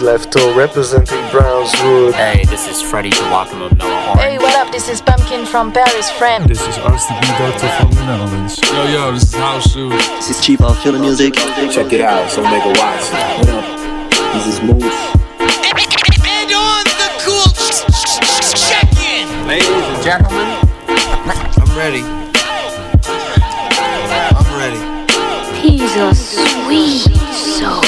New. This is Lefto representing Brownswood. Hey, this is Freddie Joachim of Mellow Orange. Hey, what up? This is Pumpkin from Paris, friend. This is RCB Doctor from the Netherlands. Yo, yo, this is House Shoes. This is Chief Off Chillin' Music. Check it out, so make a watch. What up? This is Moose. And on the cool check-in. Ladies and gentlemen, I'm ready. I'm ready. He's a sweet soul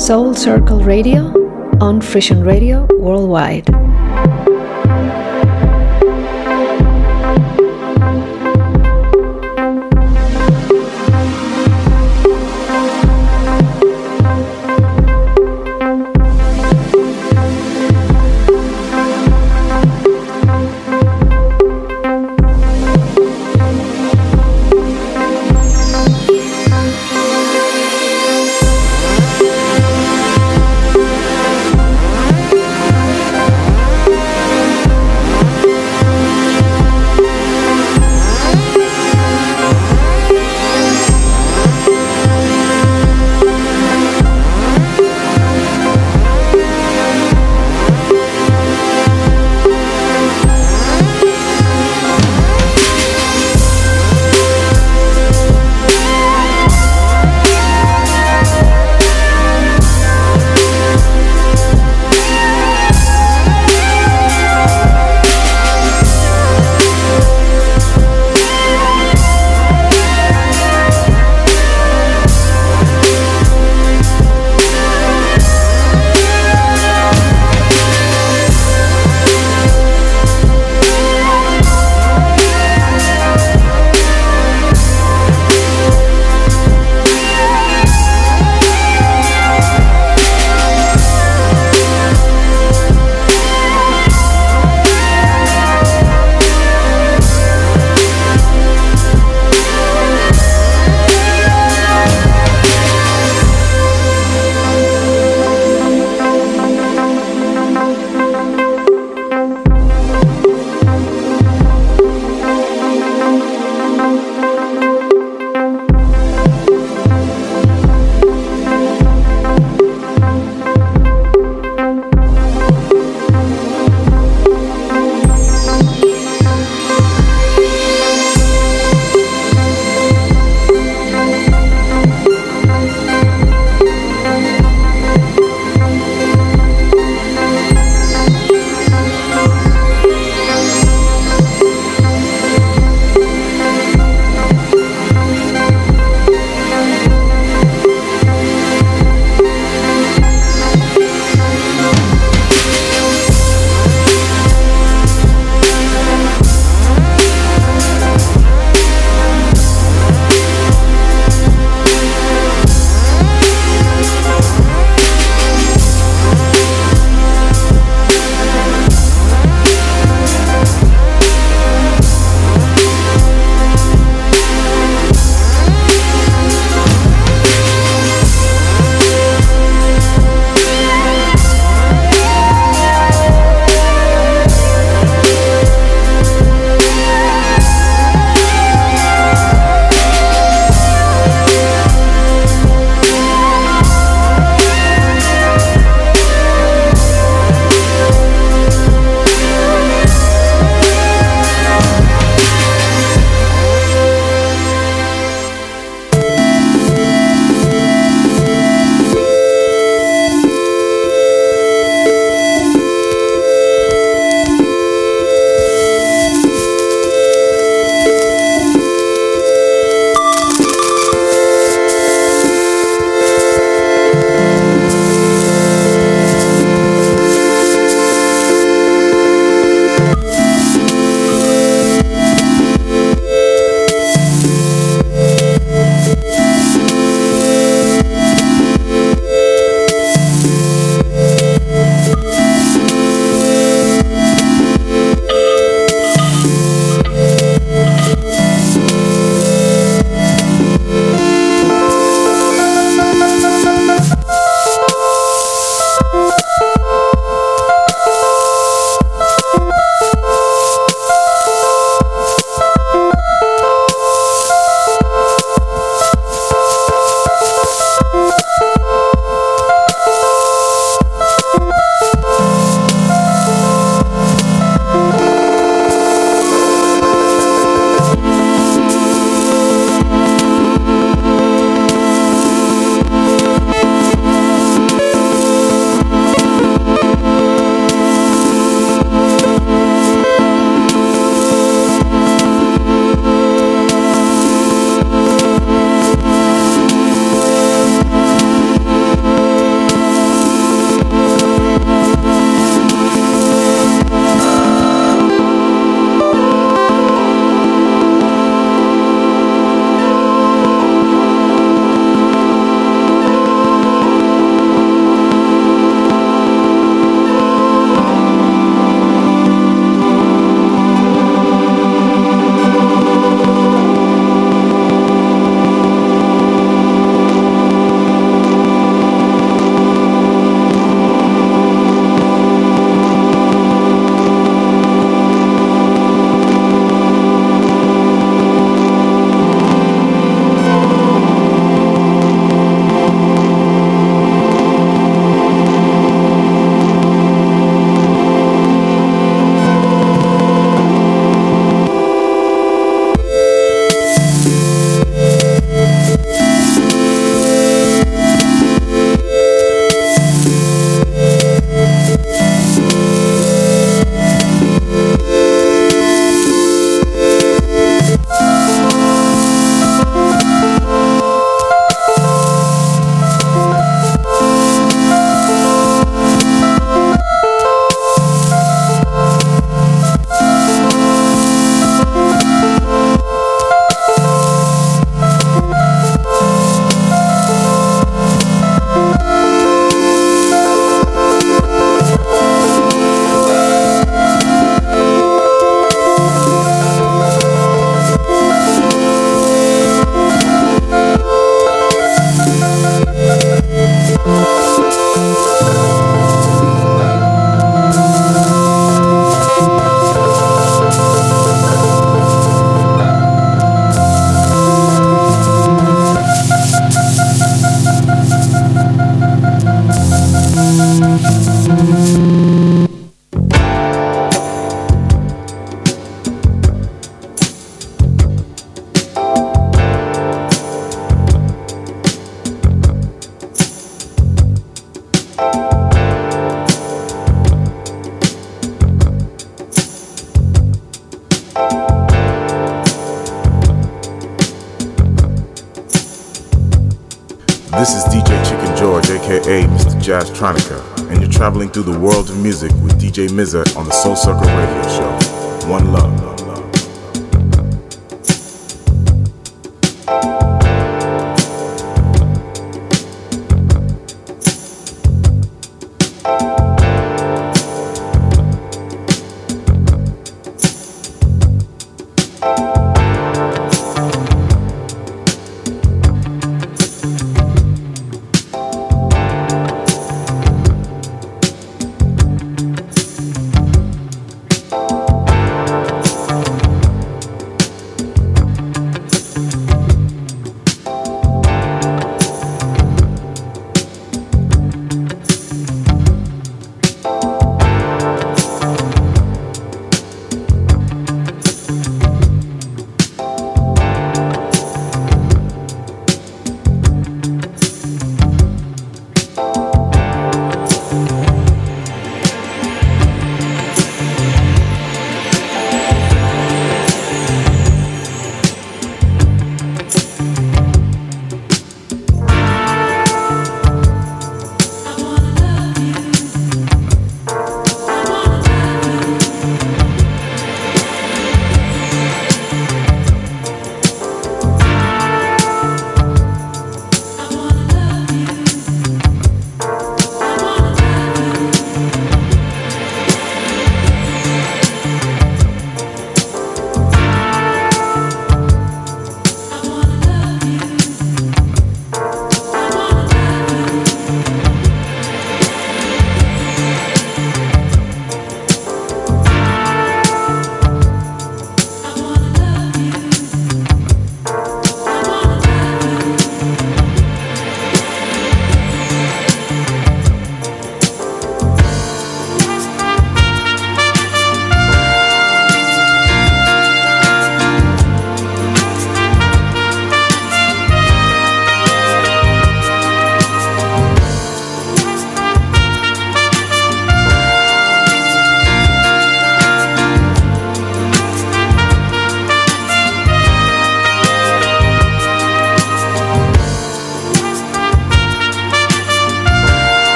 Soul Circle Radio on Frisian Radio Worldwide.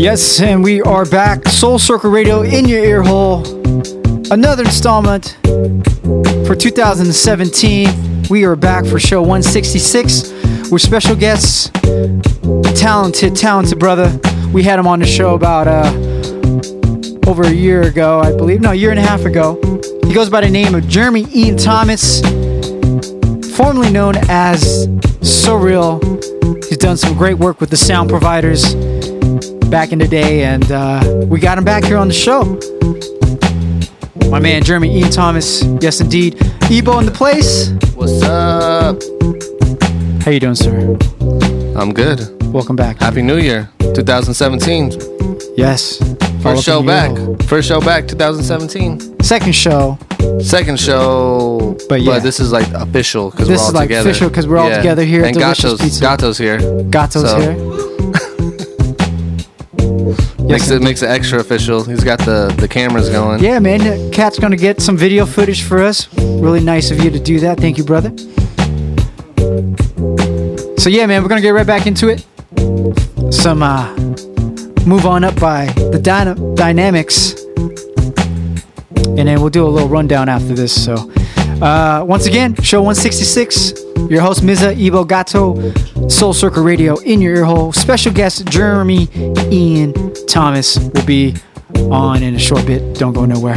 Yes, and we are back. Soul Circle Radio in your ear hole. Another installment for 2017. We are back for show 166 with special guests. Talented, talented brother. We had him on the show about uh, over a year ago, I believe. No, a year and a half ago. He goes by the name of Jeremy Ian Thomas, formerly known as Surreal. He's done some great work with the sound providers back in the day, and uh, we got him back here on the show. My man Jeremy Ian Thomas, yes indeed. Ebo in the place. What's up? How you doing, sir? I'm good. Welcome back. Happy New Year, 2017. Yes. First show back. First show back, 2017. Second show. Second show, but yeah, this is like official because we're all together. this is like official because we're all Yeah. together here. at And Delicious Gato's, Pizza. Gato's here. Gato's So, here. Makes it makes it extra official. He's got the the cameras going. Yeah, man. Cat's gonna get some video footage for us. Really nice of you to do that. Thank you, brother. So yeah, man, we're gonna get right back into it. Some uh, move on up by the dyna- dynamics, and then we'll do a little rundown after this. So uh, once again, show 166. Your host Mza Ebo Gato, Soul Circle Radio in your ear hole. Special guest Jeremy Ian Thomas will be on in a short bit. Don't go nowhere.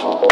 好好好。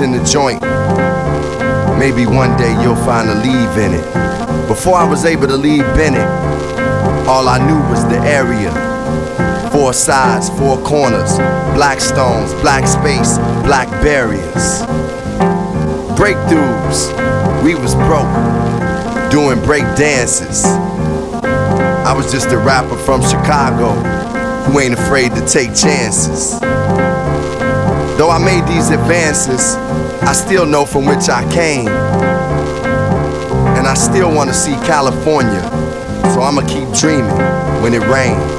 in the joint. Maybe one day you'll find a leave in it. Before I was able to leave Bennett, all I knew was the area. Four sides, four corners, black stones, black space, black barriers. Breakthroughs, we was broke, doing break dances. I was just a rapper from Chicago who ain't afraid to take chances. Though I made these advances, I still know from which I came. And I still wanna see California. So I'ma keep dreaming when it rains.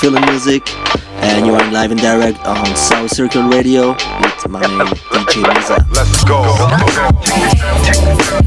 feeling music, and you are live and direct on Soul Circle Radio with my DJ Mza. Let's go.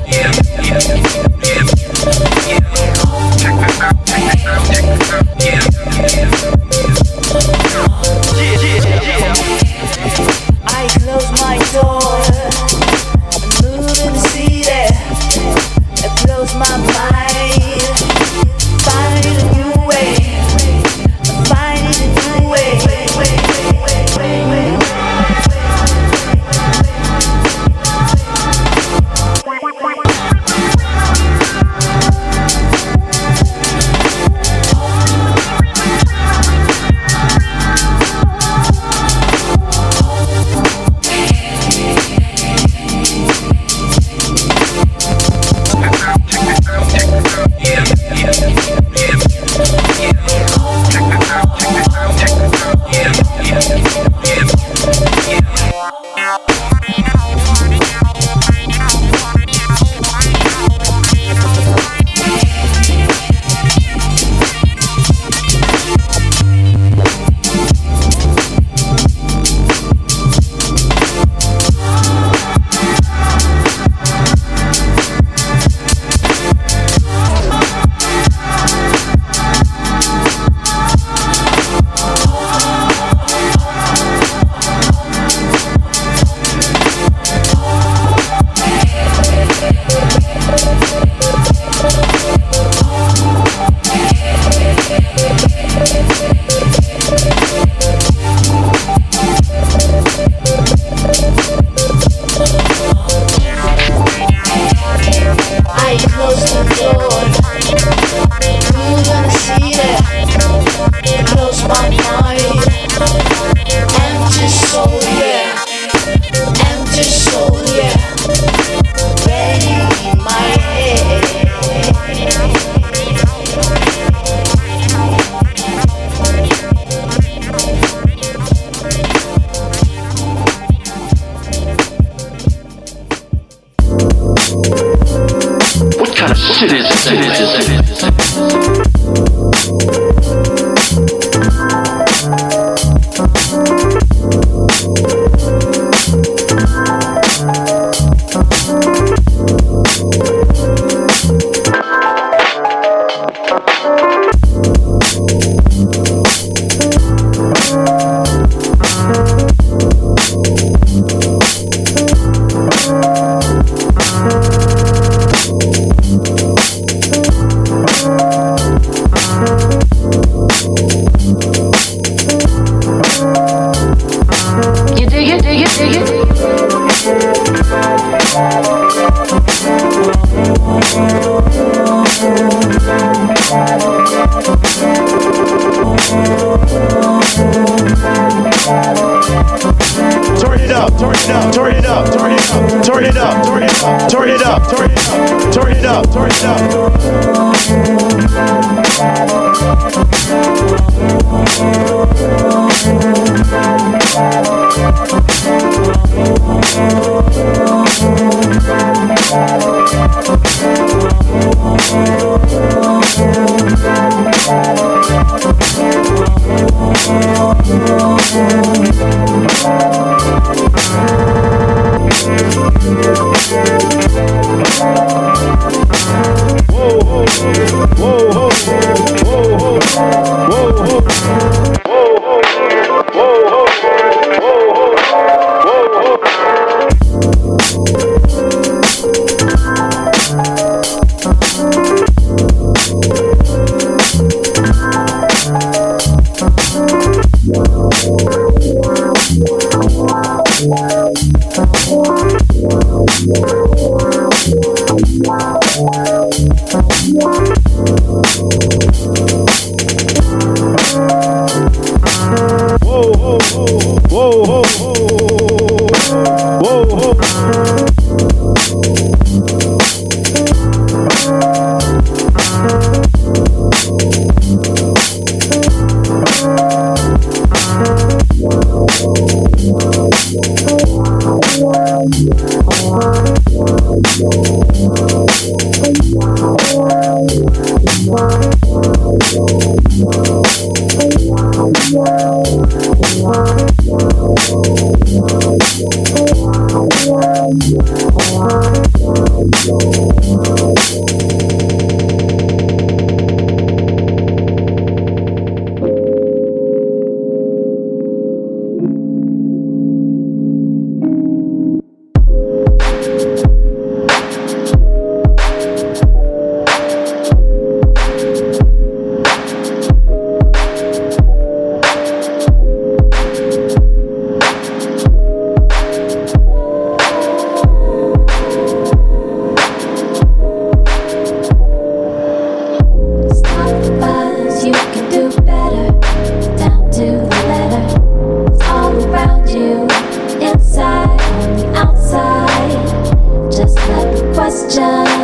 just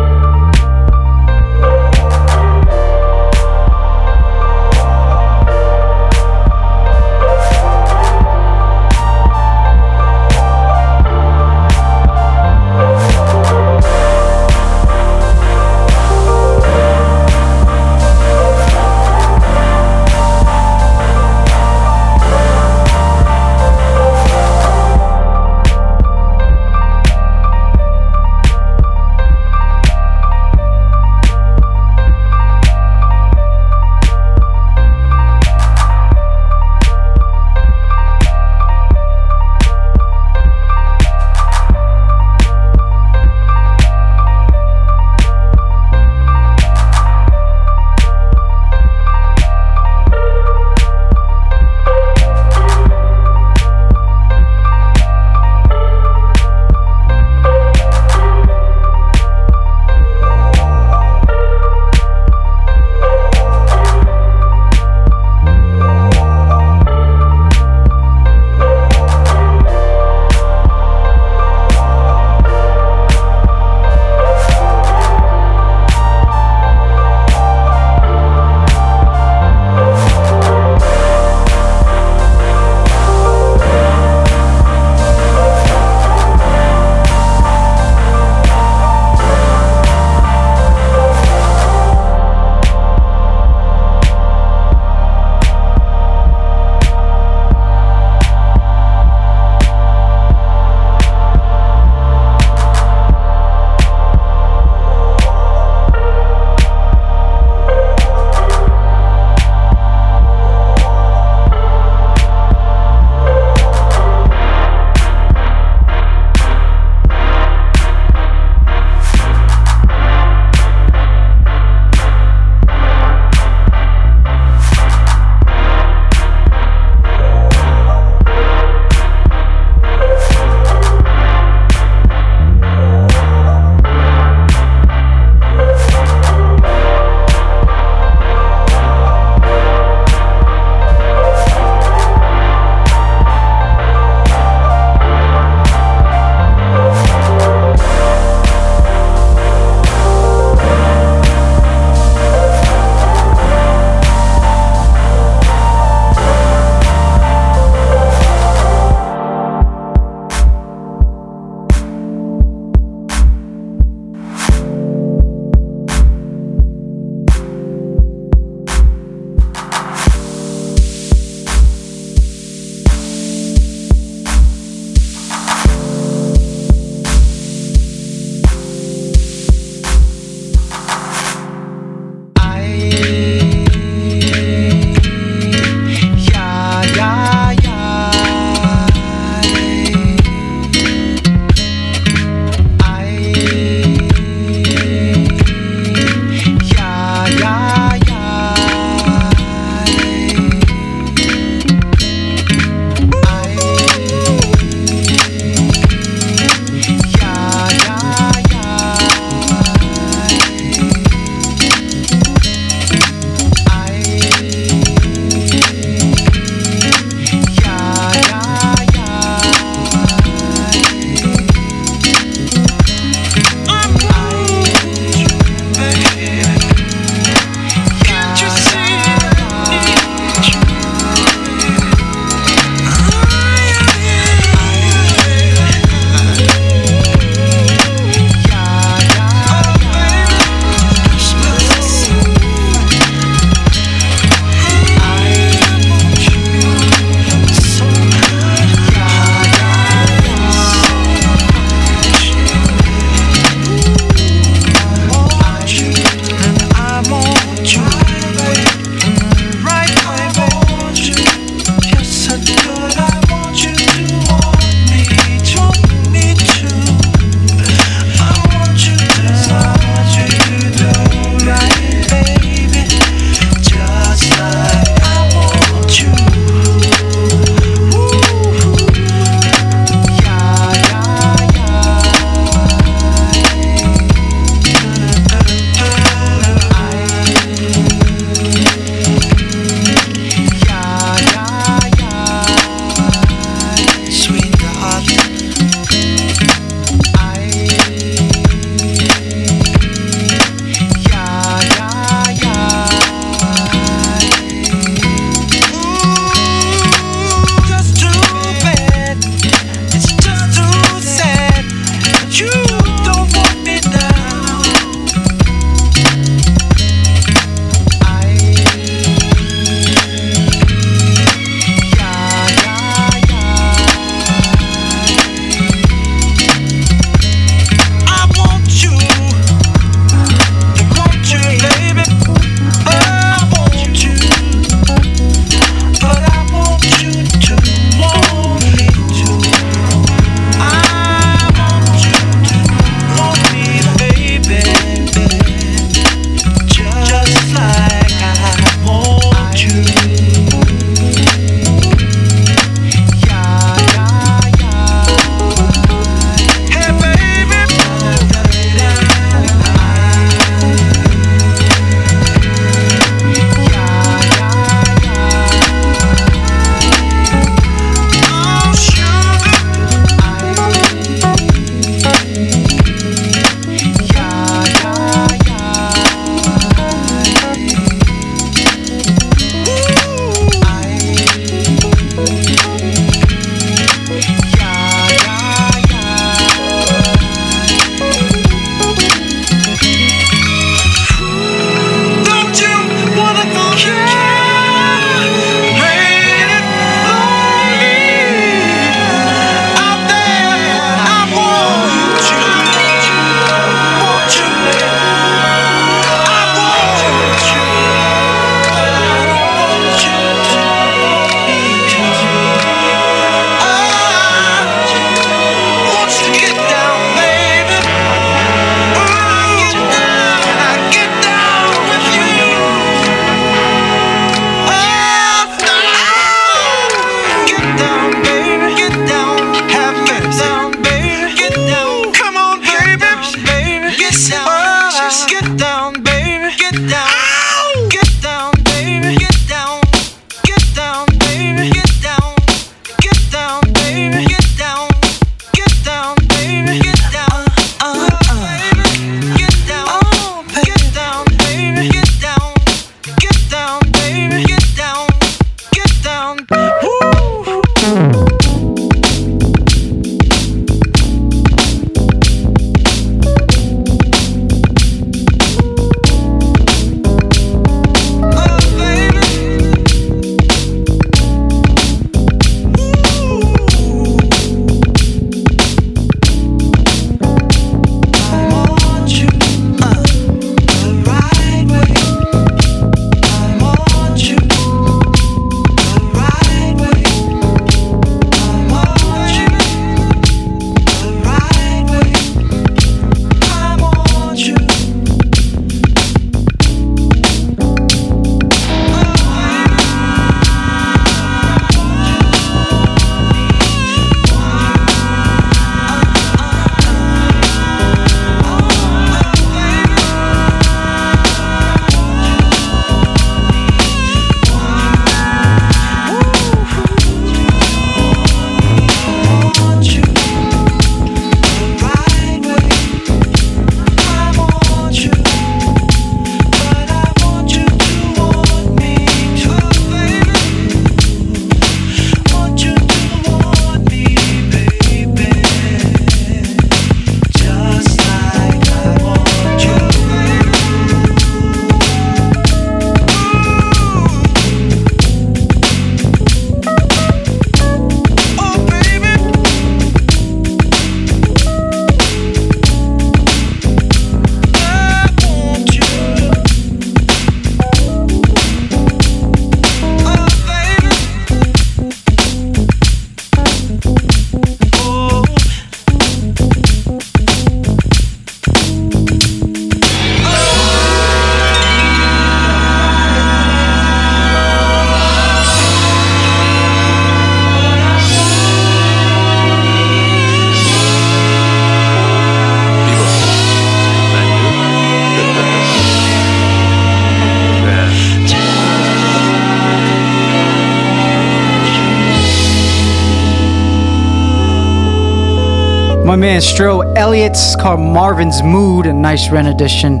man Stro Elliott It's called Marvin's Mood, a nice rendition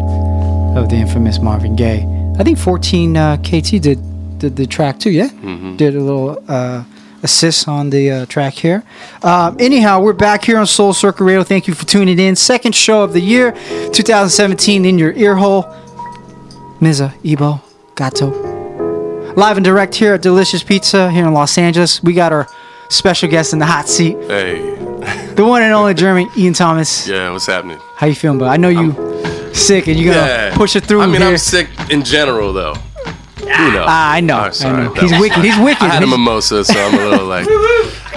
of the infamous Marvin Gaye. I think 14 uh, KT did did the track too, yeah? Mhm. Did a little uh, assist on the uh, track here. Uh, anyhow, we're back here on Soul Circle Radio. Thank you for tuning in. Second show of the year, 2017, in your ear hole. Mza, Ebo, Gato. Live and direct here at Delicious Pizza here in Los Angeles. We got our special guest in the hot seat, Hey, the one and only Jeremy Ian Thomas. yeah, what's happening? How you feeling, bud? I know you sick and you gotta push it through I mean, here. I'm sick in general, though. Who knows? Ah, I know, Oh, I sorry. know. He's wicked, he's wicked. I had a mimosa, so I'm a little like.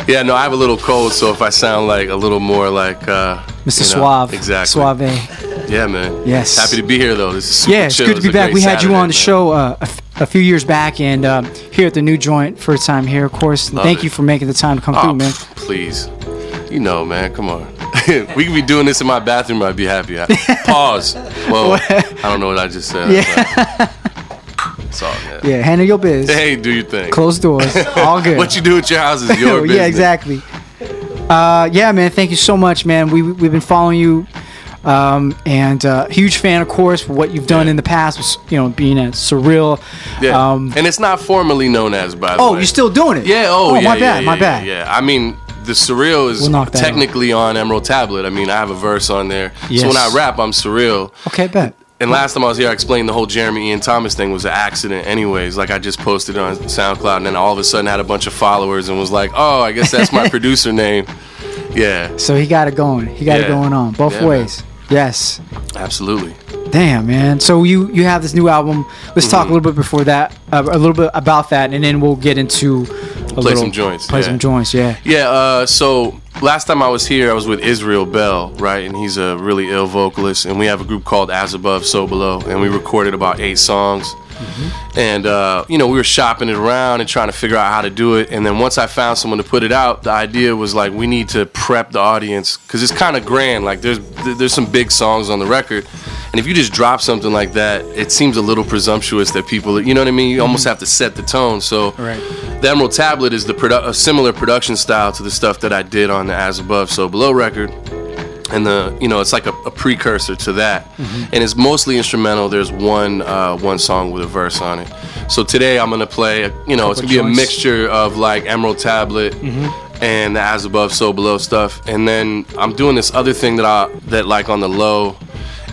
Yeah, no, I have a little cold, so if I sound like a little more like uh, Mr. you know, Suave. exactly. Suave. Yeah, man. Yes. Happy to be here, though. This is super Yeah, it's chill. good to be back. We had you on the man. show uh, a, f- a few years back, and um, here at the new joint, first time here, of course. Love Thank it. you for making the time to come Oh, through, man. Please. You know, man. Come on. we could be doing this in my bathroom. I'd be happy. Pause. Whoa. I don't know what I just said. Yeah. It's all good. Yeah, handle your biz. Hey, do your thing. Close doors. All good. what you do at your house is your business. yeah, exactly. Uh, yeah, man. Thank you so much, man. We we've been following you, um, and uh, huge fan, of course, for what you've done in the past. You know, being a surreal. Yeah. Um, and it's not formally known as, by the oh, way. you're still doing it? Yeah. Oh, Oh, yeah, my yeah, bad, Yeah, my yeah, bad. Yeah. I mean, the surreal is We'll technically on Emerald Tablet. I mean, I have a verse on there. So when I rap, I'm surreal. Okay, bet. And last time I was here, I explained the whole Jeremy Ian Thomas thing was an accident, anyways. Like I just posted on SoundCloud, and then all of a sudden had a bunch of followers and was like, "Oh, I guess that's my producer name." Yeah, So he got it going. He got it going on both Yeah, man. ways. Yes. absolutely. Damn, man. So you you have this new album. Let's talk a Mm-hmm. little bit before that, uh, a little bit about that, and then we'll get into a Play little, some joints, Play yeah. some joints. Yeah. Yeah, uh, so last time I was here, I was with Israel Bell, right? And he's a really ill vocalist. And we have a group called As Above, So Below. And we recorded about eight songs. And, uh, you know, we were shopping it around and trying to figure out how to do it. And then once I found someone to put it out, the idea was like, we need to prep the audience because it's kind of grand. Like, there's, there's some big songs on the record. And if you just drop something like that, it seems a little presumptuous that people, you know what I mean? You mm-hmm. almost have to set the tone. So, Right. the Emerald Tablet is the produ- a similar production style to the stuff that I did on the As Above, So Below record. And the you know it's like a, a precursor to that, mm-hmm. and it's mostly instrumental. There's one uh, one song with a verse on it. So today I'm gonna play. A, you know it's gonna be a mixture of like Emerald Tablet mm-hmm. and the As Above, So Below stuff. And then I'm doing this other thing that I that like on the low.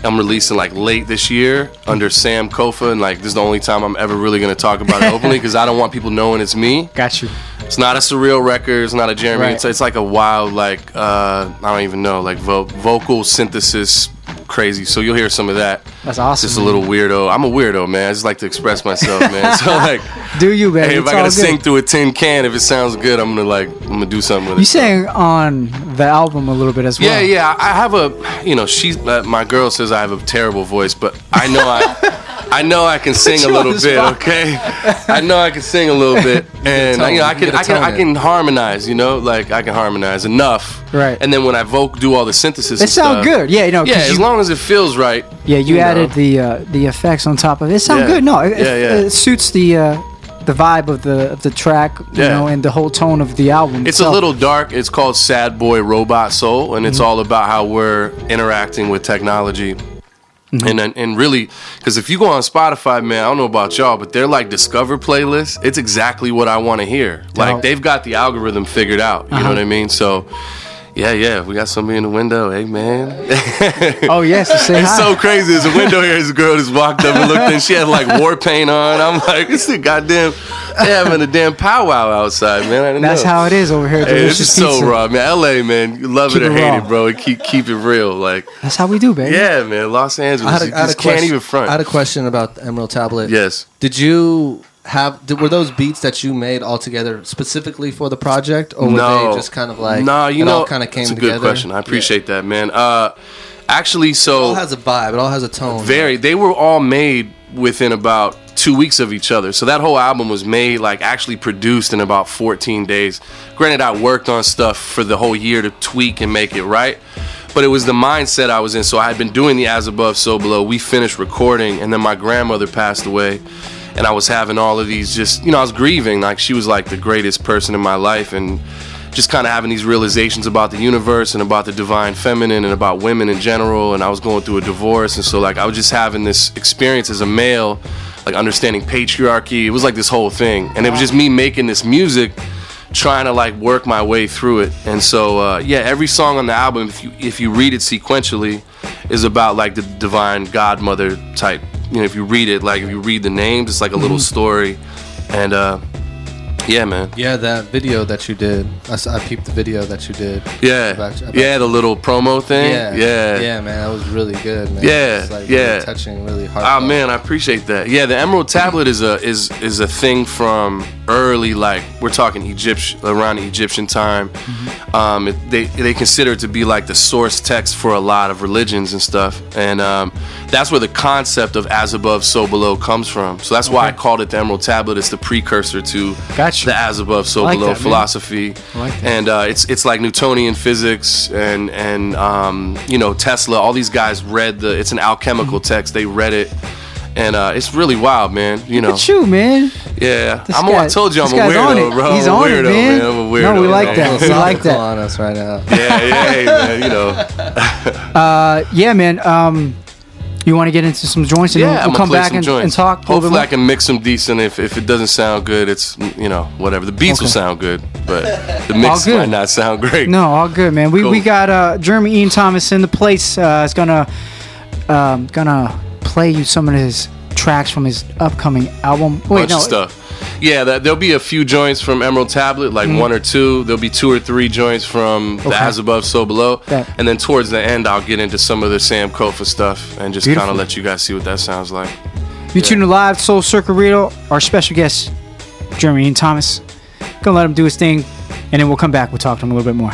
I'm releasing like late this year under Sam Kofa, and like this is the only time I'm ever really gonna talk about it openly because I don't want people knowing it's me. Got you. It's not a surreal record. It's not a Jeremy. Right. It's, it's like a wild, like uh, I don't even know, like vo- vocal synthesis, crazy. So you'll hear some of that. That's awesome. Just a little weirdo. I'm a weirdo, man. I just like to express myself, man. So like, Do you, man? hey, if It's I gotta sing through a tin can, if it sounds good, I'm gonna like, I'm gonna do something with it. You sang on the album a little bit as well. Yeah, yeah. I have a, you know, she's uh, my girl says I have a terrible voice, but I know I, I know I can sing a little bit. Okay, I know I can sing a little bit, and tone. you know I can, I can, I can harmonize. You know, like I can harmonize enough. Right. And then when I voc do all the synthesis, It and sound good. Yeah, you know. Yeah, as you- long as it feels right. Yeah, you, know. added the uh, the effects on top of it. It sounds Yeah. good. No, it, Yeah, yeah. it suits the uh, the vibe of the of the track, you Yeah. know, and the whole tone of the album. It's a little dark. It's called Sad Boy Robot Soul, and it's Mhm. all about how we're interacting with technology. Mm-hmm. And, and really, because if you go on Spotify, man, I don't know about y'all, but they're like Discover playlists. It's exactly what I want to hear. Like they've got the algorithm figured out. You Uh-huh. know what I mean? So, yeah, yeah, we got somebody in the window. Hey, man. Oh yes, to say it's hi. so crazy. There's a window here. This girl just walked up and looked, and she had like war paint on. I'm like, this is goddamn. They having a damn powwow outside, man. I didn't That's know. how it is over here. at Hey, this Delicious is so raw, man. LA, man, you love Keep it or it hate raw. it, bro. Keep keep it real, like That's how we do, baby. yeah, man. Los Angeles, I had a, you I had a just can't question- even front. I had a question about the Emerald Tablet. Yes. Did you have? Did, were those beats that you made all together specifically for the project, or were no, they just kind of like? no, you it know, kind of came it's a together. good question. I appreciate that, man. Uh, actually, so It all has a vibe. It all has a tone. Very. They were all made within about two weeks of each other. So that whole album was made, like, actually produced in about 14 days. Granted, I worked on stuff for the whole year to tweak and make it right. But it was the mindset I was in. So I had been doing the As Above, So Below. We finished recording, and then my grandmother passed away. And I was having all of these just, you know, I was grieving. Like, she was like the greatest person in my life. And, just kind of having these realizations about the universe and about the divine feminine and about women in general. And I was going through a divorce, and so like I was just having this experience as a male, like understanding patriarchy. It was like this whole thing, and it was just me making this music trying to like work my way through it. And so uh, yeah, every song on the album, if you if you read it sequentially, is about like the divine godmother type. You know, if you read it, like if you read the names, it's like a little Mhm. story. And uh, yeah, man. Yeah, that video that you did. I, s- I peeped the video that you did. Yeah, about- about- yeah, the little promo thing. Yeah, yeah, yeah, man. That was really good, man. Yeah, It's, like, yeah. really touching, really hard. Oh man, I appreciate that. Yeah, the Emerald Tablet is a is is a thing from early, like we're talking Egyptian around Egyptian time. Um, it, they they consider it to be like the source text for a lot of religions and stuff, and um, that's where the concept of as above, so below comes from. So that's why I called it the Emerald Tablet. It's the precursor to Gotcha. the as above, so like below that, philosophy, like and uh, it's it's like Newtonian physics and and um, you know Tesla. All these guys read the. It's an alchemical text. They read it, and uh, it's really wild, man. You know. Look at you, man. Yeah, This I'm. guy- I told you I'm a guy's on weirdo, it. bro. He's I'm a on it, weirdo, man. I'm a No, we like man. that. We like that. on us right now. yeah, yeah, hey, man. You know. Uh, yeah, man. Um, you want to get into some joints and yeah, we'll, I'm come back and, and talk a little bit Hopefully. I can mix them decent. If if it doesn't sound good, it's you know whatever. The beats will sound good, but the mix might not sound great. No, all good, man. We, we got uh, Jeremy Ian Thomas in the place. Uh, is gonna um, gonna play you some of his tracks from his upcoming album. Wait, bunch no, stuff. Yeah, that, there'll be a few joints from Emerald Tablet, like Mhm. one or two. There'll be two or three joints from Okay. the As Above, So Below, That- and then towards the end, I'll get into some of the Sam Kofa stuff and just kind of let you guys see what that sounds like. You tune in live, Soul Circle Radio. Our special guest, Jeremy Ian Thomas. Gonna let him do his thing, and then we'll come back. We'll talk to him a little bit more.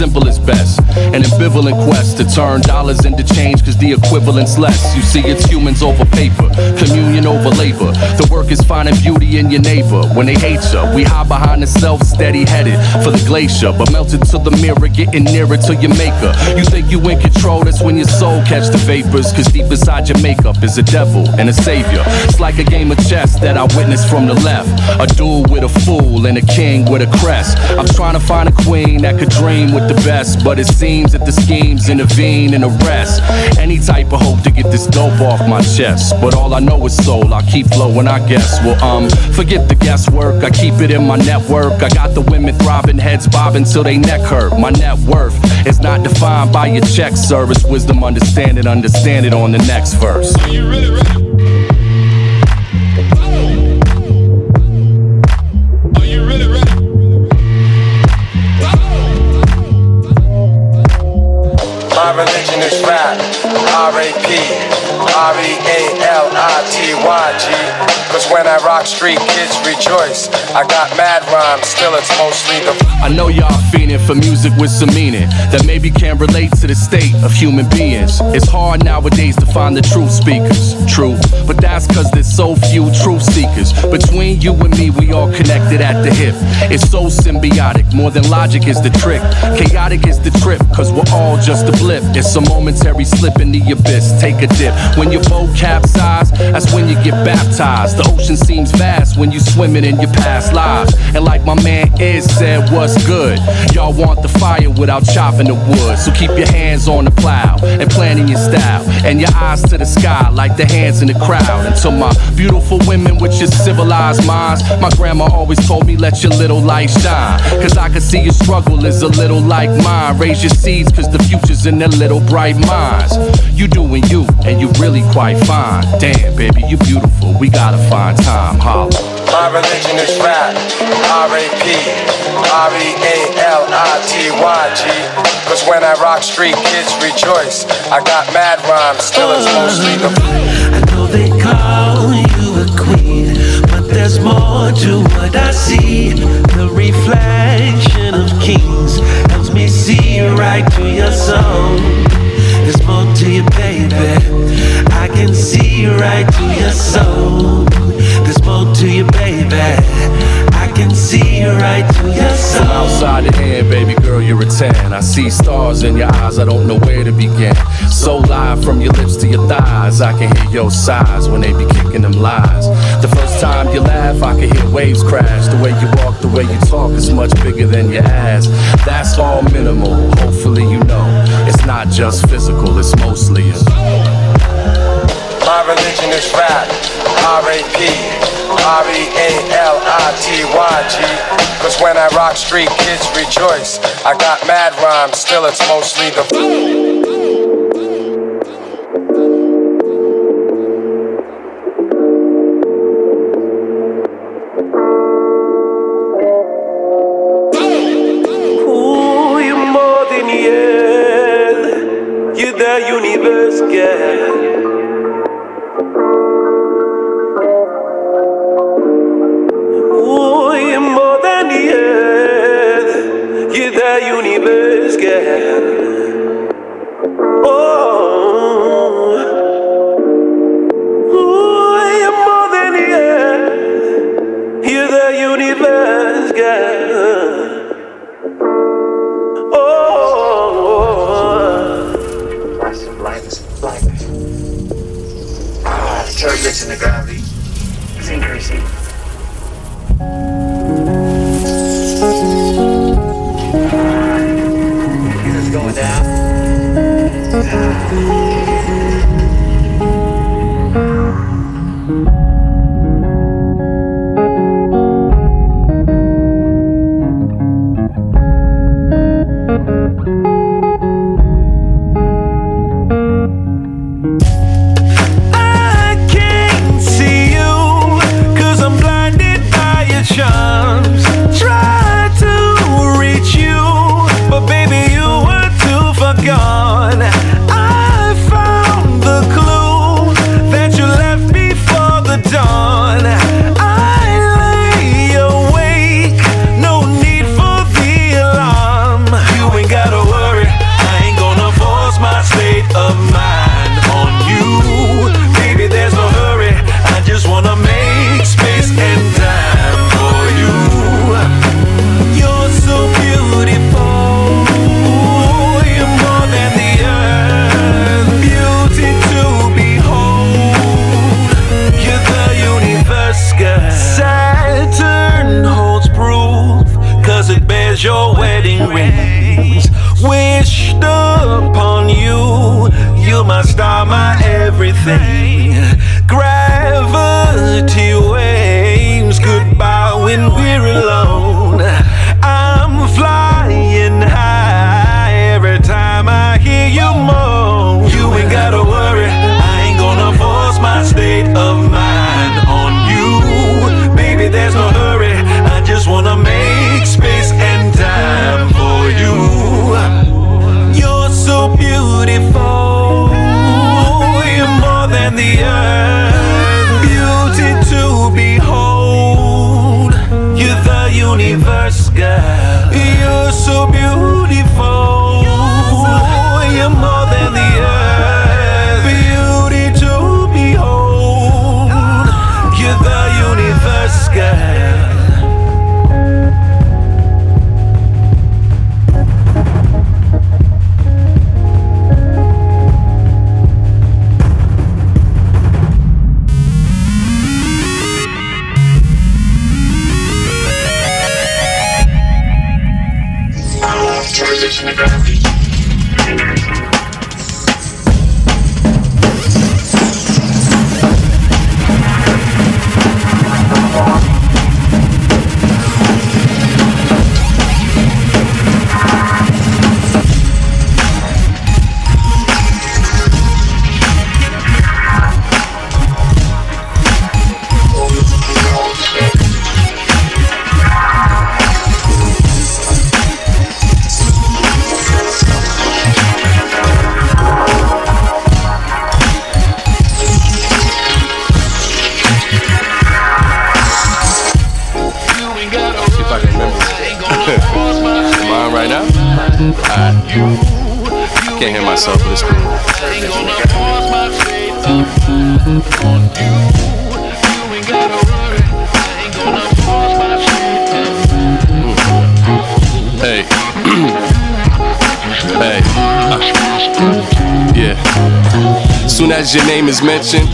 Simple is best. An ambivalent quest turn dollars into change, cause the equivalent's less. You see, it's humans over paper, communion over labor. The work is finding beauty in your neighbor. When they hate you, we hide behind the self, steady headed for the glacier. But melted to the mirror, getting nearer to your maker. You think you in control, that's when your soul catch the vapors. Cause deep inside your makeup is a devil and a savior. It's like a game of chess that I witnessed from the left. A duel with a fool and a king with a crest. I'm trying to find a queen that could dream with the best. But it seems that the schemes intervene and arrest any type of hope to get this dope off my chest. But all I know is soul, I keep flowing, I guess. Well, um, forget the guesswork, I keep it in my network. I got the women throbbing, heads bobbing till they neck hurt. My net worth is not defined by your check service. Wisdom, understand it, understand it on the next verse. I rock street, kids rejoice. I got mad rhymes, still it's mostly the. I know y'all fiending for music with some meaning that maybe can relate to the state of human beings. It's hard nowadays to find the truth speakers, true, but that's cause there's so few truth seekers. Between you and me, we all connected at the hip. It's so symbiotic, more than logic is the trick. Chaotic is the trip, cause we're all just a blip. It's a momentary slip in the abyss. Take a dip. When your boat capsize, that's when you get baptized. The ocean seems vast when you swimming in your past lives. And like my man Iz said, what's good? Y'all want the fire without chopping the wood. So keep your hands on the plow and planning your style. And your eyes to the sky like the hands in the crowd. And to my beautiful women with your civilized minds, my grandma always told me, let your little light shine. Cause I can see your struggle is a little like mine. Raise your seeds cause the future's in their little bright minds. You doing you, and you really quite fine. Damn, baby, you beautiful. We gotta find time. Holla. My religion is rap. R-A-P. R-E-A-L-I-T-Y-G. Cause when I rock street, kids rejoice. I got mad rhymes, still it's mostly the. I know they call you a queen, but there's more to what I see. The reflection of kings helps me see right to your soul. There's more to you, baby. I can see right to your soul. There's more to you, baby. I can see right to your soul. From outside the in, baby girl, you're a 10. I see stars in your eyes, I don't know where to begin. So live from your lips to your thighs, I can hear your sighs when they be kicking them lies. The first time you laugh, I can hear waves crash. The way you walk, the way you talk is much bigger than your ass. That's all minimal, hopefully you know. It's not just physical, it's mostly a. My religion is rap. R-A-P. R-E-A-L-I-T-Y-G. Cause when I rock street, kids rejoice. I got mad rhymes, still it's mostly the. Universe, girl.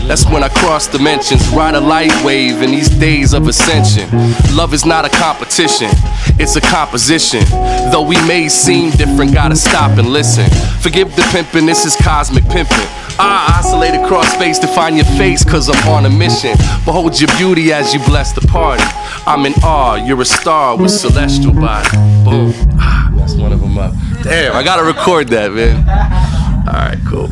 That's when I cross dimensions. Ride a light wave in these days of ascension. Love is not a competition, it's a composition. Though we may seem different, gotta stop and listen. Forgive the pimpin', this is cosmic pimpin'. I oscillate across space to find your face, cause I'm on a mission. Behold your beauty as you bless the party. I'm in awe, you're a star with celestial body. Boom. Ah, that's one of them up. Damn, I gotta record that, man. Alright, cool.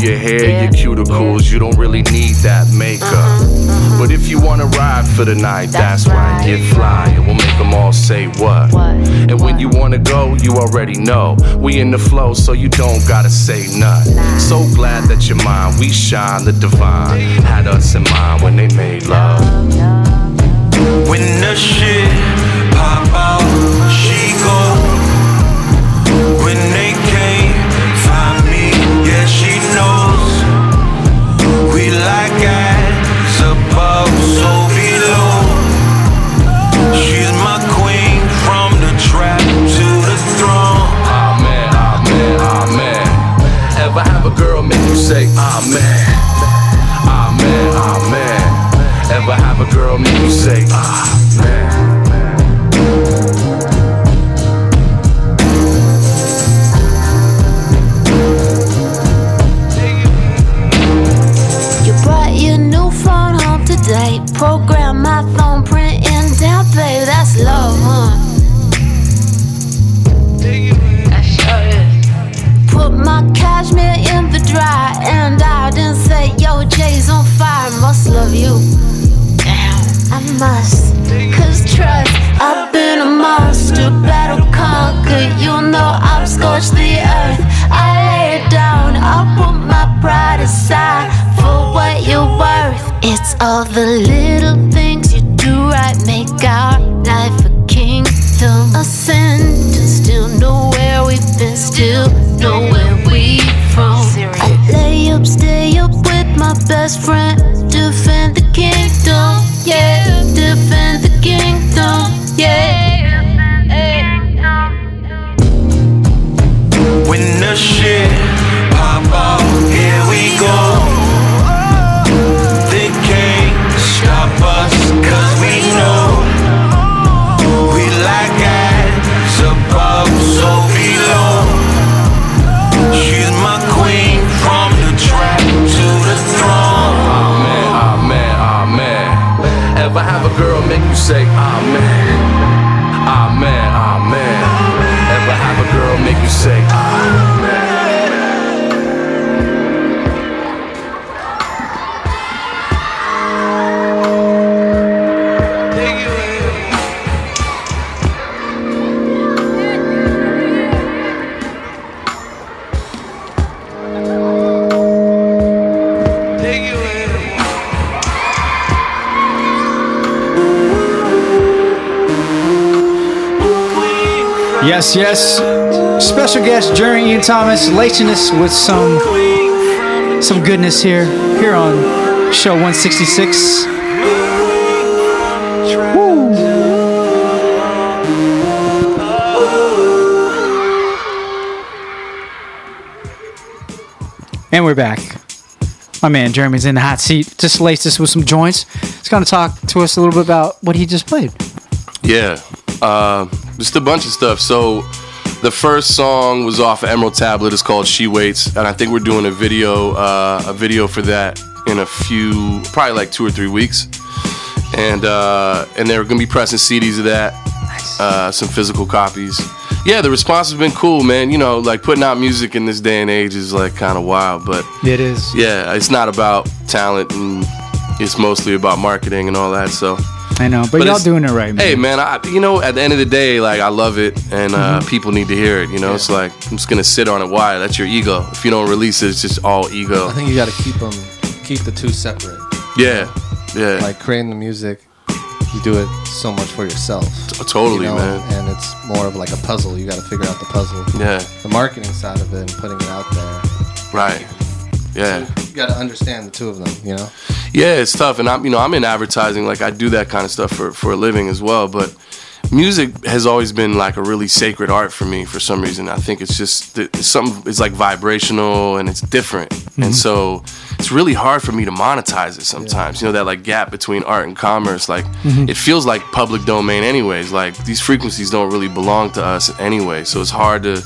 Your hair, your cuticles, you don't really need that makeup. Mm-hmm. But if you wanna ride for the night, that's right, get fly, and we'll make them all say what. And when you wanna go, you already know. We in the flow, so you don't gotta say nothing. So glad that you're mine, we shine the divine. Had us in mind when they made love. When the shit pop out, she go. say amen. Amen, amen. Ever have a girl make you say ah. Trust, I've been a monster, battle conquered. You know I've scorched the earth. I lay it down, I put my pride aside for what you're worth. It's all the Yes. Special guest Jeremy Ian Thomas lacing us with some some goodness here here on show 166. Woo. And we're back. My man Jeremy's in the hot seat. Just laced us with some joints. He's going to talk to us a little bit about what he just played. Yeah, uh, just a bunch of stuff. So the first song was off of Emerald Tablet. It's called "She Waits," and I think we're doing a video, uh, a video for that in a few, probably like two or three weeks. And uh, and they're gonna be pressing CDs of that, uh, some physical copies. Yeah, the response has been cool, man. You know, like putting out music in this day and age is like kind of wild, but It is. yeah, it's not about talent and it's mostly about marketing and all that. So I know, but, y'all it's- doing it right, man. Hey man, I, you know, at the end of the day, like I love it, and uh, Mhm. people need to hear it. You know, it's like I'm just gonna sit on it. Why? That's your ego. If you don't release it, it's just all ego. I think you got to keep them, keep the two separate. Yeah, yeah. Like creating the music, you do it so much for yourself. totally, you know, man. And it's more of like a puzzle. You got to figure out the puzzle. Yeah. The marketing side of it and putting it out there. Right. Yeah. You got to understand the two of them. You know. Yeah, it's tough, and I'm you know I'm in advertising, like I do that kind of stuff for for a living as well. But music has always been like a really sacred art for me for some reason. I think it's just it's something. It's like vibrational and it's different, Mhm. and so it's really hard for me to monetize it sometimes. You know that like gap between art and commerce. Like Mhm. it feels like public domain, anyways. Like these frequencies don't really belong to us anyway, so it's hard to.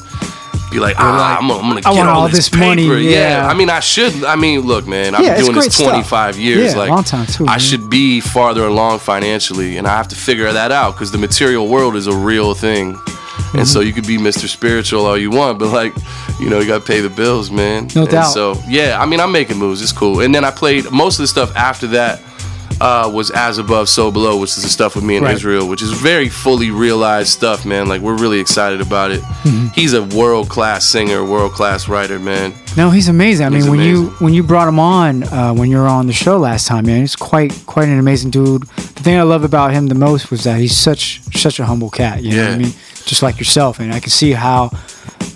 Be like, ah, like, I'm, gonna- I'm gonna I get all, all this, this money, paper. yeah. I mean, I should. I mean, look, man, I've Yeah, been doing this great stuff. 25 years. Yeah, like, long time too, I man. should be farther along financially, and I have to figure that out because the material world is a real thing. And so you could be Mr. Spiritual all you want, but like, you know, you got to pay the bills, man. No and doubt. So yeah, I mean, I'm making moves. It's cool. And then I played most of the stuff after that. Uh, was as above, so below, which is the stuff with me and Right. Israel, which is very fully realized stuff, man. Like we're really excited about it. Mhm. He's a world class singer, world class writer, man. No, he's amazing. I He's mean, when you when you brought him on uh, when you were on the show last time, man, he's quite quite an amazing dude. The thing I love about him the most was that he's such such a humble cat. You know what I mean? Just like yourself, and I can see how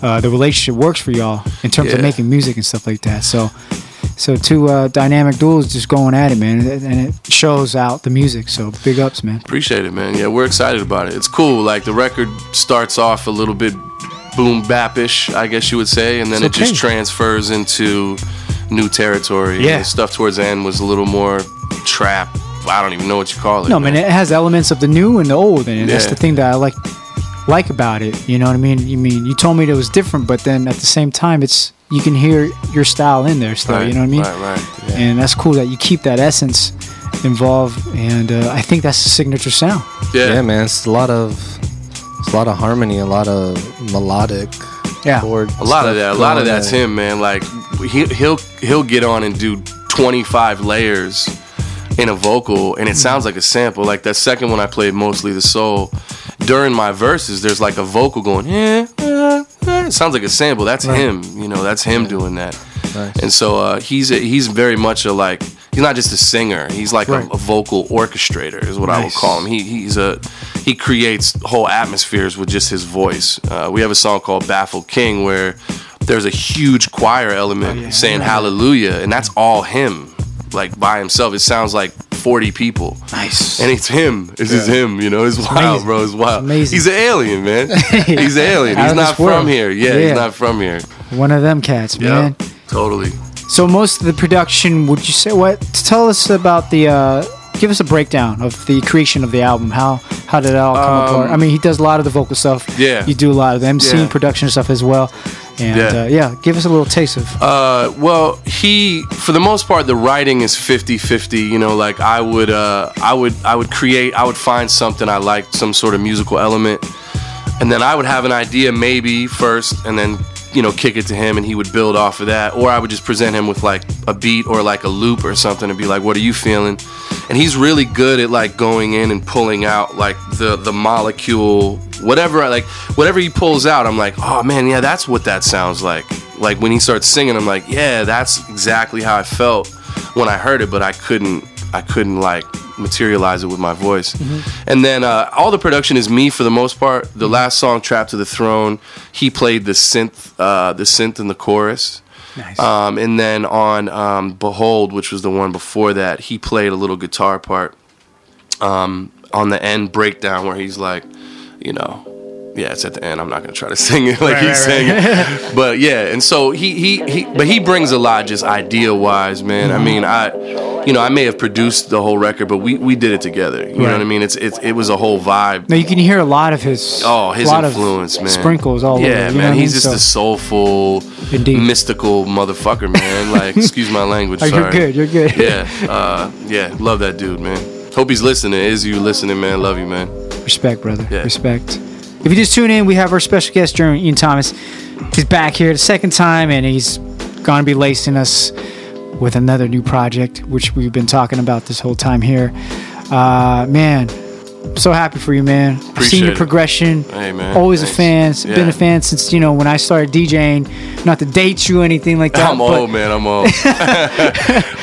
uh, the relationship works for y'all in terms of making music and stuff like that. So. So two uh, dynamic duels just going at it, man, and it shows out the music. So big ups, man. Appreciate it, man. Yeah, we're excited about it. It's cool. Like the record starts off a little bit boom bapish, I guess you would say, and then It's it just transfers into new territory. Yeah. Stuff towards the end was a little more trap. I don't even know what you call it. No, man, it has elements of the new and the old, and that's the thing that I like like about it. You know what I mean? You mean you told me it was different, but then at the same time, it's you can hear your style in there still. Right, you know what I mean? right, right, yeah. And that's cool that you keep that essence involved, and uh, I think that's the signature sound. Yeah. man. It's a lot of it's a lot of harmony, a lot of melodic. Yeah. chord A lot of that. A lot of that's there. him, man. Like he, he'll he'll get on and do 25 layers in a vocal, and it mm-hmm. sounds like a sample. Like that second one I played, mostly the soul. During my verses, there's like a vocal going, yeah, yeah, yeah. It sounds like a sample. That's Right. him, you know, that's him doing that. And so uh, he's a, he's very much a like he's not just a singer. He's like Right. a, a vocal orchestrator is what I would call him. He he's a he creates whole atmospheres with just his voice. Uh, we have a song called Baffled King where there's a huge choir element saying hallelujah and that's all him like by himself. It sounds like 40 people. Nice. And it's him. It's just him, you know. It's wild, amazing. bro. It's wild. amazing. He's an alien, man. He's an alien. He's not from here. Yeah, Yeah. he's not from here. One of them cats, man. Totally. So most of the production, would you say what? Tell us about the. Uh, give us a breakdown of the creation of the album. How how did it all come Um, apart? I mean, he does a lot of the vocal stuff. Yeah. You do a lot of the MC Yeah. production stuff as well. And Yeah. Uh, yeah, give us a little taste of. Uh, well, he, for the most part, the writing is 50-50. You know, like I would, uh, I would, I would create, I would find something I liked, some sort of musical element, and then I would have an idea maybe first, and then you know kick it to him, and he would build off of that, or I would just present him with like a beat or like a loop or something, and be like, "What are you feeling?" And he's really good at like going in and pulling out like the the molecule, whatever, like whatever he pulls out. I'm like, "Oh man, yeah, that's what that sounds like." Like when he starts singing, I'm like, "Yeah, that's exactly how I felt when I heard it," but I couldn't, I couldn't like materialize it with my voice. And then uh, all the production is me for the most part. The last song, "Trapped to the Throne," he played the synth, uh, the synth in the chorus. Nice. Um, and then on um, "Behold," which was the one before that, he played a little guitar part um, on the end breakdown where he's like, you know. Yeah, it's at the end. I'm not gonna try to sing it like Right, he's right, singing, right. but yeah. And so he, he he but he brings a lot just idea wise, man. I mean, I you know I may have produced the whole record, but we we did it together. You know what I mean? It's it's it was a whole vibe. Now you can hear a lot of his. Oh, his a lot of influence, man. Sprinkles all yeah, over. know man. what I mean? He's just So- a soulful, mystical motherfucker, man. Like, excuse my language. Oh, you're sorry. good, you're good. Yeah, uh, yeah. Love that dude, man. Hope he's listening. Is you listening, man? Love you, man. Respect, brother. Yeah. Respect. If you just tune in, we have our special guest, Jeremy Ian Thomas. He's back here the second time, and he's going to be lacing us with another new project, which we've been talking about this whole time here. Uh, man, I'm so happy for you, man. I've seen Appreciate your progression. Hey, man. Always Thanks. a fan. Been a fan since you know when I started DJing. Not to date you or anything like that. I'm old, man. I'm old.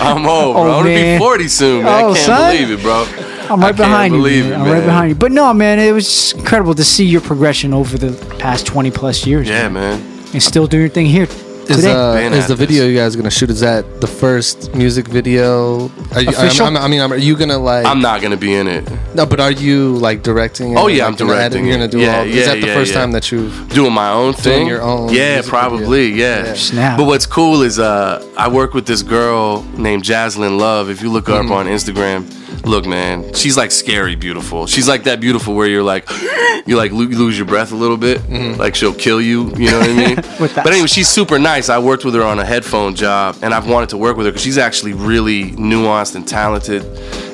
I'm old, bro. Oh, I'm gonna be 40 soon, man. Oh, I can't son. believe it, bro. I'm I right can't behind you. man. it, I'm right behind you. But no, man, it was incredible to see your progression over the past 20 plus years. Yeah, man. And still doing your thing here Is, uh, is at the this. video you guys gonna shoot? Is that the first music video? Are you, Official? I'm, I'm, I mean, are you gonna like? I'm not gonna be in it. no, but are you like directing? It? Oh yeah, Like, I'm gonna edit- directing. You're it. gonna do yeah, all. Yeah, is that the yeah, first yeah. time that you? doing my own thing? your own Yeah, music probably. Yeah. Yeah. Snap. But what's cool is uh, I work with this girl named Jaslyn Love. If you look her Mm-hmm. up on Instagram, look, man, she's like scary beautiful. She's like that beautiful where you're like, you like lo- lose your breath a little bit. Mm-hmm. Like she'll kill you. You know what I mean? But anyway, she's super nice. I worked with her on a headphone job, and I've wanted to work with her because she's actually really nuanced and talented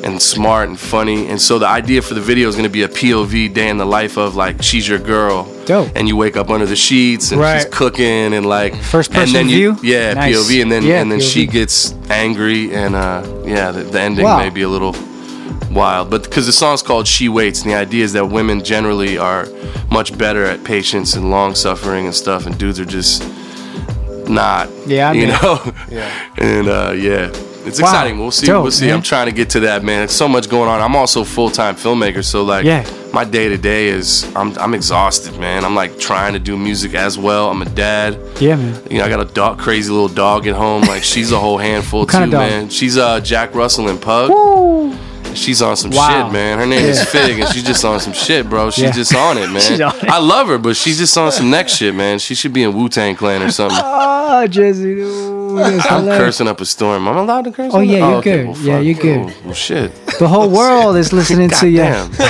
and smart and funny. And so the idea for the video is going to be a POV day in the life of like she's your girl. Dope. And you wake up under the sheets and Right. she's cooking and like First and person then you, view? Yeah, Nice. POV, and then Yeah, and then she gets angry and uh yeah, the, the ending Wow. may be a little wild, but because the song's called "She Waits," and the idea is that women generally are much better at patience and long suffering and stuff, and dudes are just not. Yeah, I you mean- know. Yeah. And uh, yeah, it's Wow. exciting. We'll see. Dope, we'll see. man. I'm trying to get to that, man. It's so much going on. I'm also a full time filmmaker, so like, Yeah. my day to day is I'm I'm exhausted, man. I'm like trying to do music as well. I'm a dad. Yeah, man. You know, I got a dog, crazy little dog at home. Like she's a whole handful kind too, of dog? man. She's uh Jack Russell and Pug. Woo! She's on some Wow. shit, man. Her name is Fig, and she's just on some shit, bro. She's Yeah. just on it, man. On it. I love her, but she's just on some next shit, man. She should be in Wu Tang Clan or something. Oh, Jesse. that's I'm cursing up a storm. I'm allowed to curse. Oh, yeah, you're okay, good. well, Yeah, you're good. Oh, well, shit. The whole world is listening to you.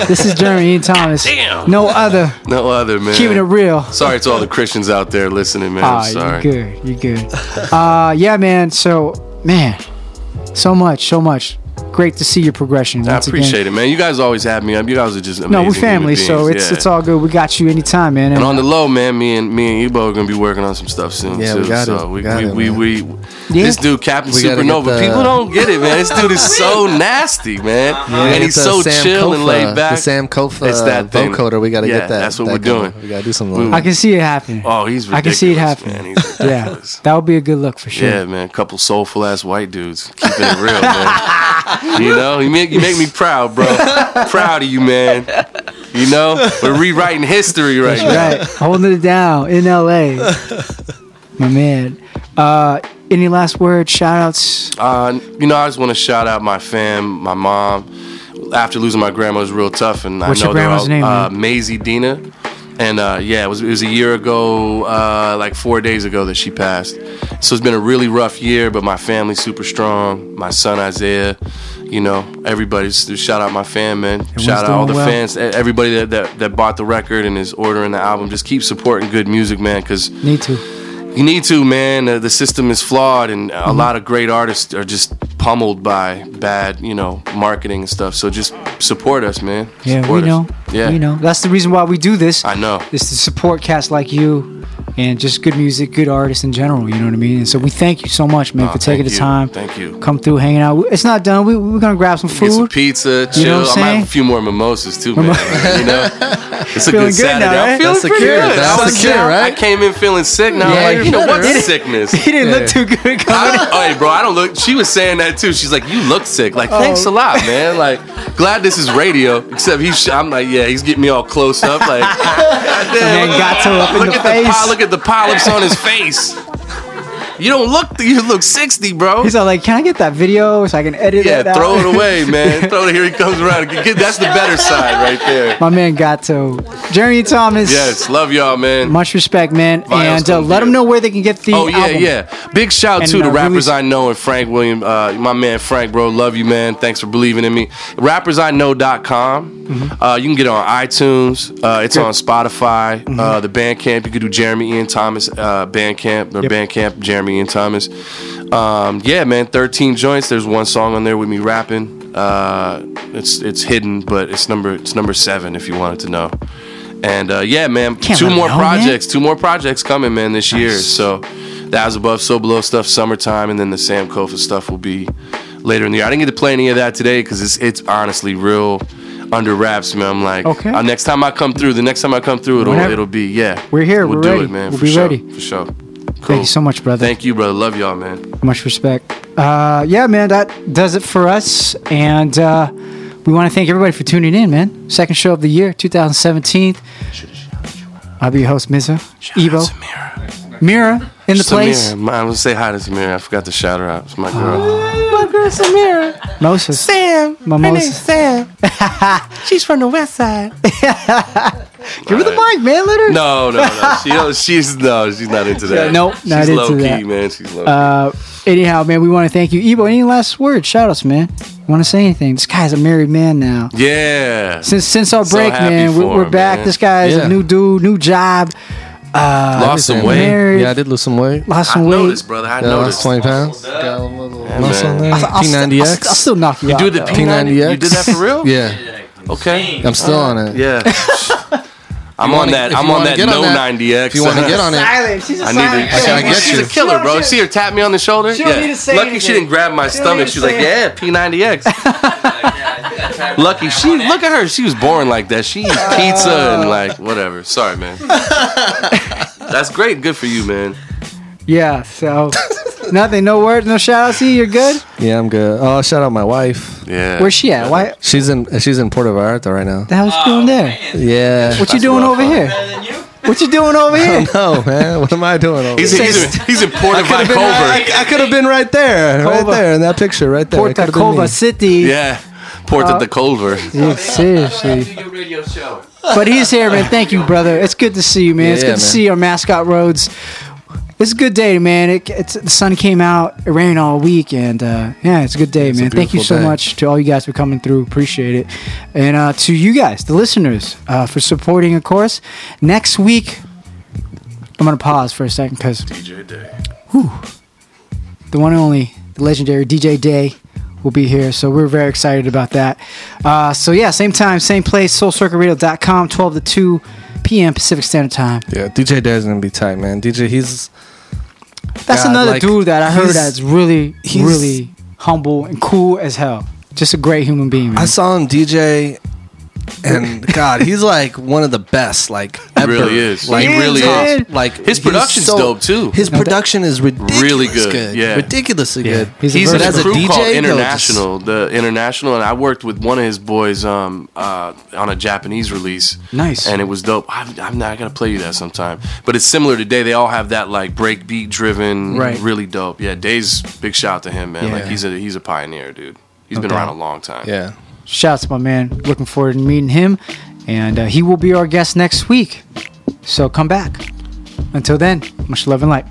This is Jeremy Ian Thomas. Damn. No other. No other, man. Keeping it real. Sorry to all the Christians out there listening, man. Ah, I'm sorry. you're good. You're good. uh, yeah, man. So, man, so much, so much. Great to see your progression. I appreciate again. it, man. You guys always have me. You guys are just amazing. No, we're family, so it's Yeah. it's all good. We got you anytime, man. And on the low, man, me and me and Ebo are gonna be working on some stuff soon Yeah, too. we got so it. we We got we, it, we, man. we Yeah. this dude Captain We Supernova. the- People don't get it, man. This dude is so nasty, man. Yeah, and he's so Sam chill and Kofa, laid back. The Sam Kofa It's that thing. vocoder. We got to Yeah, get that. That's what that we're going. doing. We got to do something. I can see it happening. Oh, he's I can see it ridiculous, happening. yeah, that would be a good look for sure. Yeah, man. A couple soulful ass white dudes keeping it real, man. You know, you make you make me proud, bro. proud of you, man. You know, we're rewriting history right That's now. right. Holding it down in LA. My man. Uh, any last words, shout outs? Uh, you know, I just want to shout out my fam, my mom. After losing my grandma, it was real tough, and What's I your know they're grandma's all, name, uh. Maisie Dina. And uh, yeah, it was, it was a year ago, uh, like four days ago, that she passed. So it's been a really rough year, but my family's super strong. My son Isaiah, you know, everybody. shout out my fam, man. shout out all the well. fans, everybody that, that that bought the record and is ordering the album. Just keep supporting good music, man, because Need to. You need to, man. Uh, the system is flawed, and a Mhm. lot of great artists are just pummeled by bad, you know, marketing and stuff. So just support us, man. Yeah, we us. know. Yeah, We know. That's the reason why we do this. I know. Is to support cats like you and just good music, good artists in general. You know what I mean? And so we thank you so much, man, Oh, for taking the you. time. Thank you. Come through, hanging out. It's not done. We, we're going to grab some food. Get some pizza, chill. You know what I'm I might saying? have a few more mimosas too, man. you know, it's a Feeling good good now, Saturday. right? I'm feeling That's pretty secure. good. That's I was secure, right? I came in feeling sick. Now Yeah, I'm like, you're know better, what's right? sickness? He didn't look too good coming I, oh, hey, bro, I don't look. She was saying that too. She's like, you look sick. Like, Oh. thanks a lot, man. Like, glad this is radio. Except he's. I'm like, yeah, he's getting me all close up. Like, Man got to up in look the at face. the poly- look at the polyps on his face. You don't look. You look 60, bro. He's all like, can I get that video so I can edit Yeah, it out? throw it away, man. throw it. Here he comes around. That's the better side right there. My man got to. Jeremy Thomas. Yes, love y'all, man. Much respect, man. Vinyls and uh, let them know where they can get the oh yeah, album. yeah. Big shout And, to the uh, rappers release- I know and Frank William, uh, my man Frank, bro. Love you, man. Thanks for believing in me. Rappersiknow.com. Mm-hmm. Uh, you can get it on iTunes. Uh, it's on Spotify. Mm-hmm. Uh, the Bandcamp. You can do Jeremy Ian Thomas uh, Bandcamp or Bandcamp Jeremy Ian Thomas. Um, yeah, man. Thirteen joints. There's one song on there with me rapping. Uh, it's it's hidden, but it's number it's number seven if you wanted to know. And uh, yeah, man, Can't two more know, man. projects, two more projects coming, man, this year. So the As Above, So Below stuff, summertime, and then the Sam Kofa stuff will be later in the year. I didn't get to play any of that today because it's it's honestly real under wraps, man. I'm like, Okay. uh, next time I come through, the next time I come through, it'll Whenever. it'll be yeah. We're here, We'll we're do ready. it, man. We'll for be sure, ready. for sure. Thank you so much, brother. Thank you, brother. Love y'all, man. Much respect. Uh, yeah, man, that does it for us. And uh, we want to thank everybody for tuning in, man. Second show of the year, 2017. I'll be your host, Mza. Ebo. Mira in the place. Samira, I'm gonna say hi to Samira. I forgot to shout her out. It's my girl. My girl Samira. Moses. Sam. Mimosa. Sam. She's from the west side. Give her the mic, man. Let her. No, no, no. She don't, she's no, she's not into that. Yeah, nope, she's not into low key, that. man. She's low. Uh, anyhow, man, we want to thank you. Ebo, any last words? Shout outs, man. Want to say anything? This guy's a married man now. yeah. Since since our So break, happy man, we, for we're him, back. man. This guy's Yeah. a new dude, new job. Uh, Lost some weight. married, Yeah, I did lose some weight. lost I some weight. noticed, brother. I Yeah, noticed. lost 20 pounds. Got a little Yeah, muscle man. on there. I'll, I'll, st- I'll, P90X. st- I'll still knock you, You out. do the though. P90X. You did that for real? Yeah, Okay. I'm still on it. Yeah. I'm on that. I'm on that no 90x. if you wanna get on it- Silent. She's a I need silent to. I gotta get she's you. a killer, bro. See her tap me on the shoulder. She yeah. need to Lucky she didn't grab my She stomach. to She was like, say "Yeah, P90X." Lucky she. Look at her. She was born like that. She eats pizza and uh. like whatever. Sorry, man. That's great. Good for you, man. Yeah. So nothing. No words. No shout outs. See, you're good. Yeah, I'm good. Oh, shout out my wife. Yeah. Where's she at? Why? She's in she's in Puerto Vallarta right now. The hell's she doing there? Yeah. What you doing over here? What you doing over here? No, man. What am I doing over He's, here? he's, in, he's in Port I could have been, right, I, I could have been right there, right Cova. there in that picture, right there. It Porta could've been Cova. City. Yeah. Port Uh, of the Culver. Yeah, seriously. But he's here, man. Thank you, brother. It's good to see you, man. Yeah, it's good yeah, to man. see our mascot roads. It's a good day, man. It, it's the sun came out. It rained all week, and uh, yeah, it's a good day, It's man. Thank you so day. much to all you guys for coming through. Appreciate it, and uh, to you guys, the listeners, uh, for supporting. Of course, next week I'm gonna pause for a second because DJ Day. the one and only, the legendary DJ Day will be here. So we're very excited about that. Uh, so yeah, same time, same place, soulcircleradio.com, 12 to 2 p.m. Pacific Standard Time. Yeah, DJ Day's gonna be tight, man. DJ, he's That's God, another like, dude that I heard that's really, he's- really humble and cool as hell. Just a great human being. Man. I saw him DJ, and God, he's like one of the best. Like ever. He ever. really is. Like, He really is. Like His he's production's so- dope, too. His production is ridiculous really good. Yeah, ridiculously Yeah. good. He's, But in a as a crew DJ, called yo, just- International. the International, and I worked with one of his boys um, uh, on a Japanese release. Nice. and it was dope. I'm, I'm not gonna play you that sometime, but it's similar today. They all have that like breakbeat driven, Right. really dope. Yeah, Days, big shout out to him, man. Like he's a he's a pioneer, dude. He's No been around a long time. Yeah. Shouts to my man. Looking forward to meeting him. And uh, he will be our guest next week. So come back. Until then, much love and light.